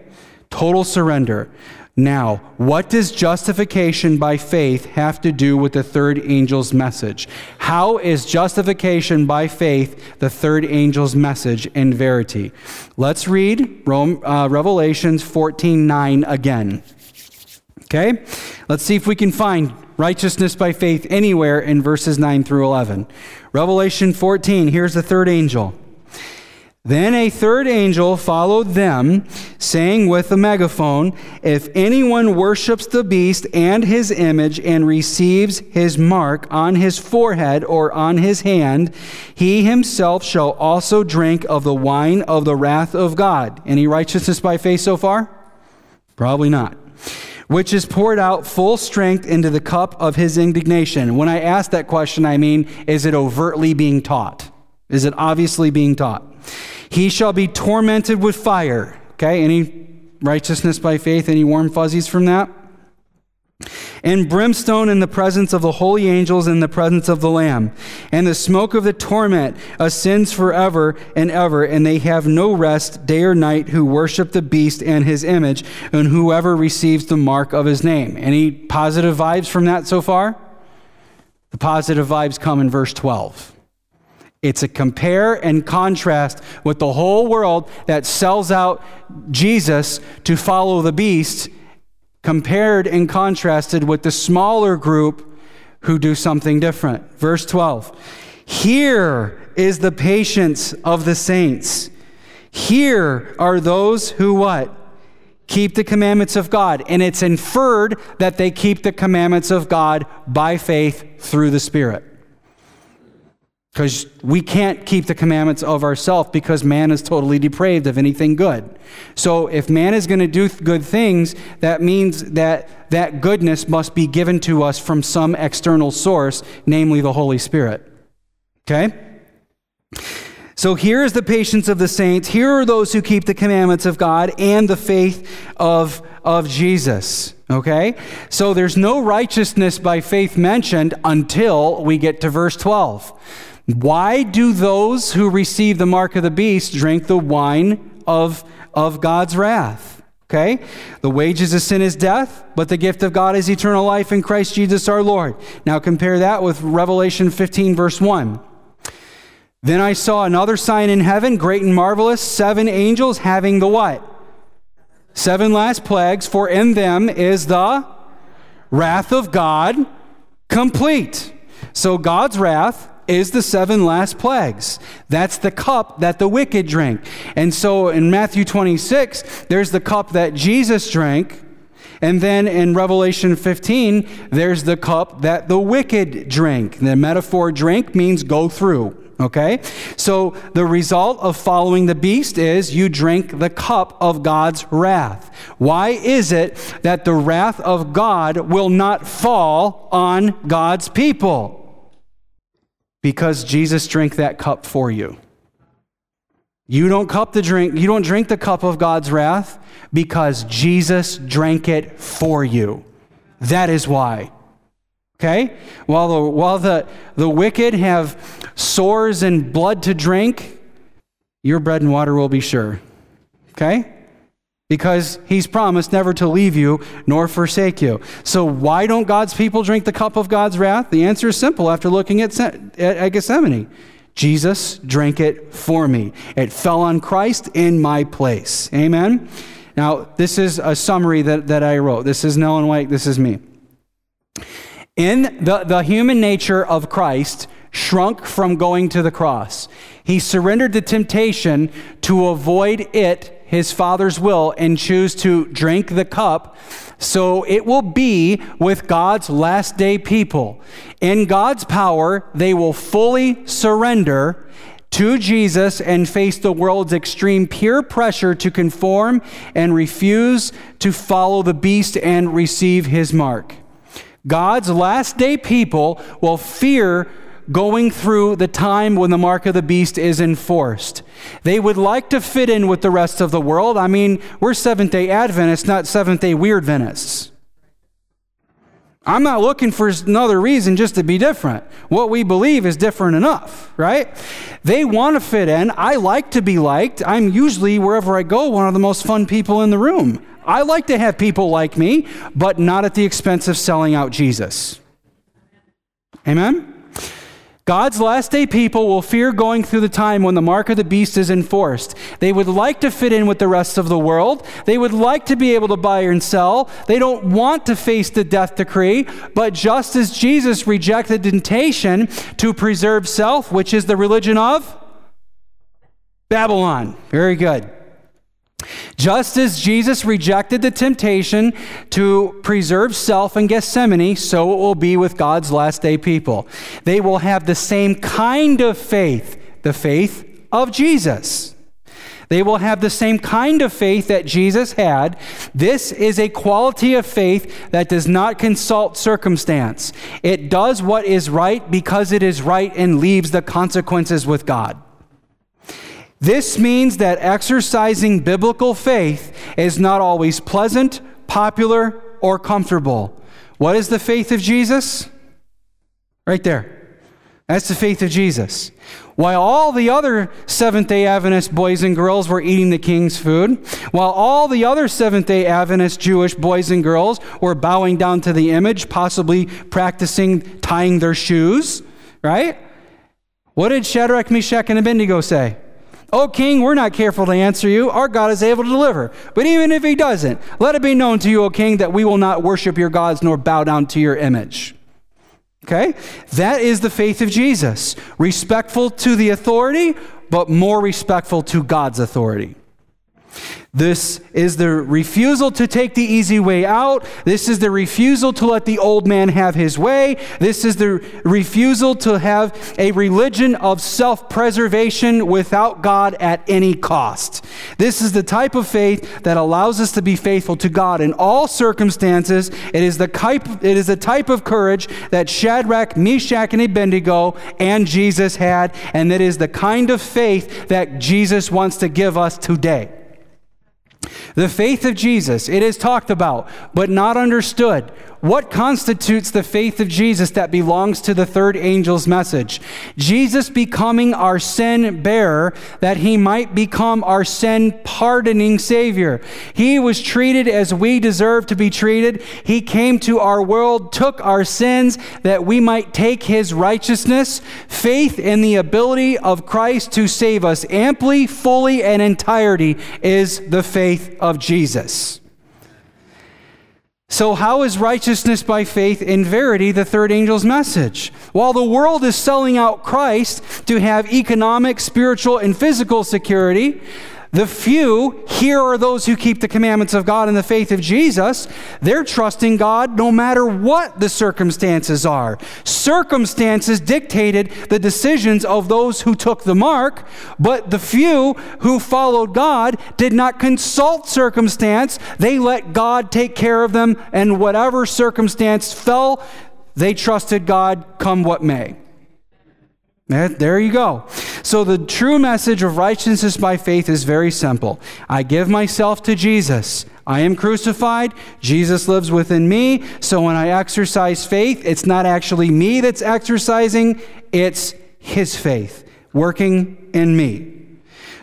Total surrender. Now, what does justification by faith have to do with the third angel's message? How is justification by faith the third angel's message in verity? Let's read Rome, uh, Revelations 14 9 again. Okay? Let's see if we can find righteousness by faith anywhere in verses 9 through 11. Revelation 14, here's the third angel. Then a third angel followed them, saying with a megaphone, If anyone worships the beast and his image and receives his mark on his forehead or on his hand, he himself shall also drink of the wine of the wrath of God. Any righteousness by faith so far? Probably not. Which is poured out full strength into the cup of his indignation. When I ask that question, I mean, is it overtly being taught? Is it obviously being taught? He shall be tormented with fire. Okay, any righteousness by faith? Any warm fuzzies from that? And brimstone in the presence of the holy angels in the presence of the Lamb. And the smoke of the torment ascends forever and ever, and they have no rest day or night who worship the beast and his image, and whoever receives the mark of his name. Any positive vibes from that so far? The positive vibes come in verse 12. It's a compare and contrast with the whole world that sells out Jesus to follow the beast, compared and contrasted with the smaller group who do something different. Verse 12 Here is the patience of the saints. Here are those who what? Keep the commandments of God. And it's inferred that they keep the commandments of God by faith through the Spirit. Because we can't keep the commandments of ourselves because man is totally depraved of anything good. So if man is going to do good things, that means that that goodness must be given to us from some external source, namely the Holy Spirit. Okay? So here is the patience of the saints. Here are those who keep the commandments of God and the faith of, of Jesus. Okay? So there's no righteousness by faith mentioned until we get to verse 12. Why do those who receive the mark of the beast drink the wine of, of God's wrath? Okay? The wages of sin is death, but the gift of God is eternal life in Christ Jesus our Lord. Now compare that with Revelation 15, verse 1. Then I saw another sign in heaven, great and marvelous, seven angels having the what? Seven last plagues, for in them is the wrath of God complete. So God's wrath is the seven last plagues. That's the cup that the wicked drink. And so in Matthew 26, there's the cup that Jesus drank. And then in Revelation 15, there's the cup that the wicked drink. The metaphor drink means go through. Okay? So the result of following the beast is you drink the cup of God's wrath. Why is it that the wrath of God will not fall on God's people? Because Jesus drank that cup for you. You don't cup the drink, you don't drink the cup of God's wrath because Jesus drank it for you. That is why. Okay? While the, while the, the wicked have sores and blood to drink, your bread and water will be sure. Okay? Because he's promised never to leave you nor forsake you. So, why don't God's people drink the cup of God's wrath? The answer is simple after looking at, at Gethsemane Jesus drank it for me. It fell on Christ in my place. Amen? Now, this is a summary that, that I wrote. This is Ellen White. This is me. In the, the human nature of Christ, shrunk from going to the cross. He surrendered to temptation to avoid it, his Father's will, and choose to drink the cup. So it will be with God's last day people. In God's power, they will fully surrender to Jesus and face the world's extreme peer pressure to conform and refuse to follow the beast and receive his mark. God's last day people will fear going through the time when the mark of the beast is enforced. They would like to fit in with the rest of the world. I mean, we're Seventh day Adventists, not Seventh day Weirdventists. I'm not looking for another reason just to be different. What we believe is different enough, right? They want to fit in. I like to be liked. I'm usually, wherever I go, one of the most fun people in the room. I like to have people like me, but not at the expense of selling out Jesus. Amen? God's last day people will fear going through the time when the mark of the beast is enforced. They would like to fit in with the rest of the world. They would like to be able to buy and sell. They don't want to face the death decree. But just as Jesus rejected temptation to preserve self, which is the religion of Babylon. Very good. Just as Jesus rejected the temptation to preserve self in Gethsemane, so it will be with God's last day people. They will have the same kind of faith, the faith of Jesus. They will have the same kind of faith that Jesus had. This is a quality of faith that does not consult circumstance. It does what is right because it is right and leaves the consequences with God. This means that exercising biblical faith is not always pleasant, popular, or comfortable. What is the faith of Jesus? Right there. That's the faith of Jesus. While all the other Seventh day Adventist boys and girls were eating the king's food, while all the other Seventh day Adventist Jewish boys and girls were bowing down to the image, possibly practicing tying their shoes, right? What did Shadrach, Meshach, and Abednego say? O king, we're not careful to answer you. Our God is able to deliver. But even if he doesn't, let it be known to you, O king, that we will not worship your gods nor bow down to your image. Okay? That is the faith of Jesus. Respectful to the authority, but more respectful to God's authority. This is the refusal to take the easy way out. This is the refusal to let the old man have his way. This is the refusal to have a religion of self preservation without God at any cost. This is the type of faith that allows us to be faithful to God in all circumstances. It is the type, it is the type of courage that Shadrach, Meshach, and Abednego and Jesus had, and it is the kind of faith that Jesus wants to give us today. The faith of Jesus, it is talked about, but not understood. What constitutes the faith of Jesus that belongs to the third angel's message? Jesus becoming our sin bearer that he might become our sin pardoning Savior. He was treated as we deserve to be treated. He came to our world, took our sins that we might take his righteousness. Faith in the ability of Christ to save us amply, fully, and entirety is the faith of Jesus. So, how is righteousness by faith in verity the third angel's message? While the world is selling out Christ to have economic, spiritual, and physical security, the few, here are those who keep the commandments of God in the faith of Jesus. They're trusting God no matter what the circumstances are. Circumstances dictated the decisions of those who took the mark, but the few who followed God did not consult circumstance. They let God take care of them, and whatever circumstance fell, they trusted God come what may. There you go. So, the true message of righteousness by faith is very simple. I give myself to Jesus. I am crucified. Jesus lives within me. So, when I exercise faith, it's not actually me that's exercising, it's His faith working in me.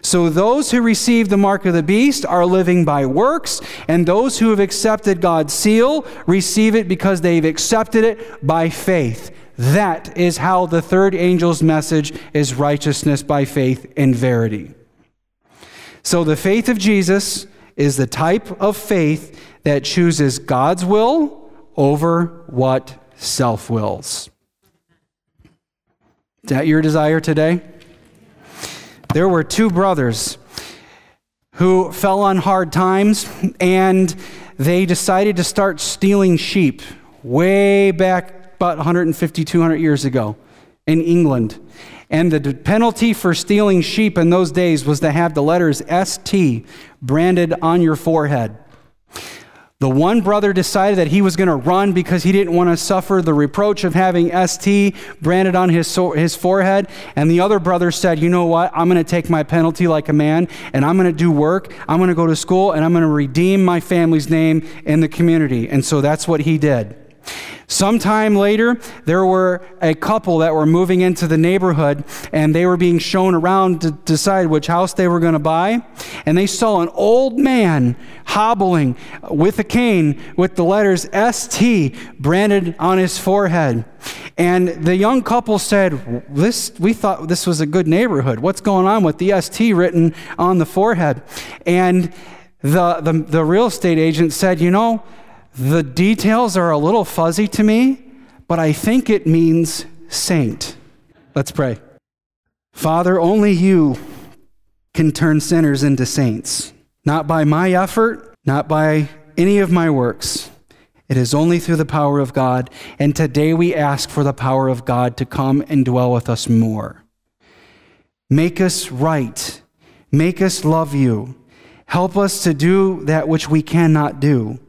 So, those who receive the mark of the beast are living by works, and those who have accepted God's seal receive it because they've accepted it by faith. That is how the third angel's message is righteousness by faith in verity. So the faith of Jesus is the type of faith that chooses God's will over what self wills. Is that your desire today? There were two brothers who fell on hard times and they decided to start stealing sheep way back about 150, 200 years ago in England. And the penalty for stealing sheep in those days was to have the letters ST branded on your forehead. The one brother decided that he was going to run because he didn't want to suffer the reproach of having ST branded on his, his forehead. And the other brother said, You know what? I'm going to take my penalty like a man and I'm going to do work. I'm going to go to school and I'm going to redeem my family's name in the community. And so that's what he did. Sometime later, there were a couple that were moving into the neighborhood and they were being shown around to decide which house they were going to buy. And they saw an old man hobbling with a cane with the letters ST branded on his forehead. And the young couple said, this, We thought this was a good neighborhood. What's going on with the ST written on the forehead? And the, the, the real estate agent said, You know, the details are a little fuzzy to me, but I think it means saint. Let's pray. Father, only you can turn sinners into saints. Not by my effort, not by any of my works. It is only through the power of God. And today we ask for the power of God to come and dwell with us more. Make us right. Make us love you. Help us to do that which we cannot do.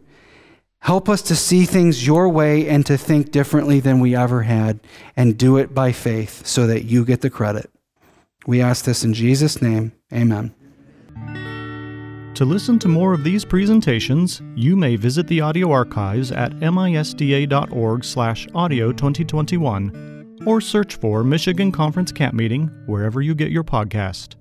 Help us to see things your way and to think differently than we ever had, and do it by faith so that you get the credit. We ask this in Jesus' name. Amen. To listen to more of these presentations, you may visit the audio archives at misda.org/audio 2021 or search for Michigan Conference Camp Meeting wherever you get your podcast.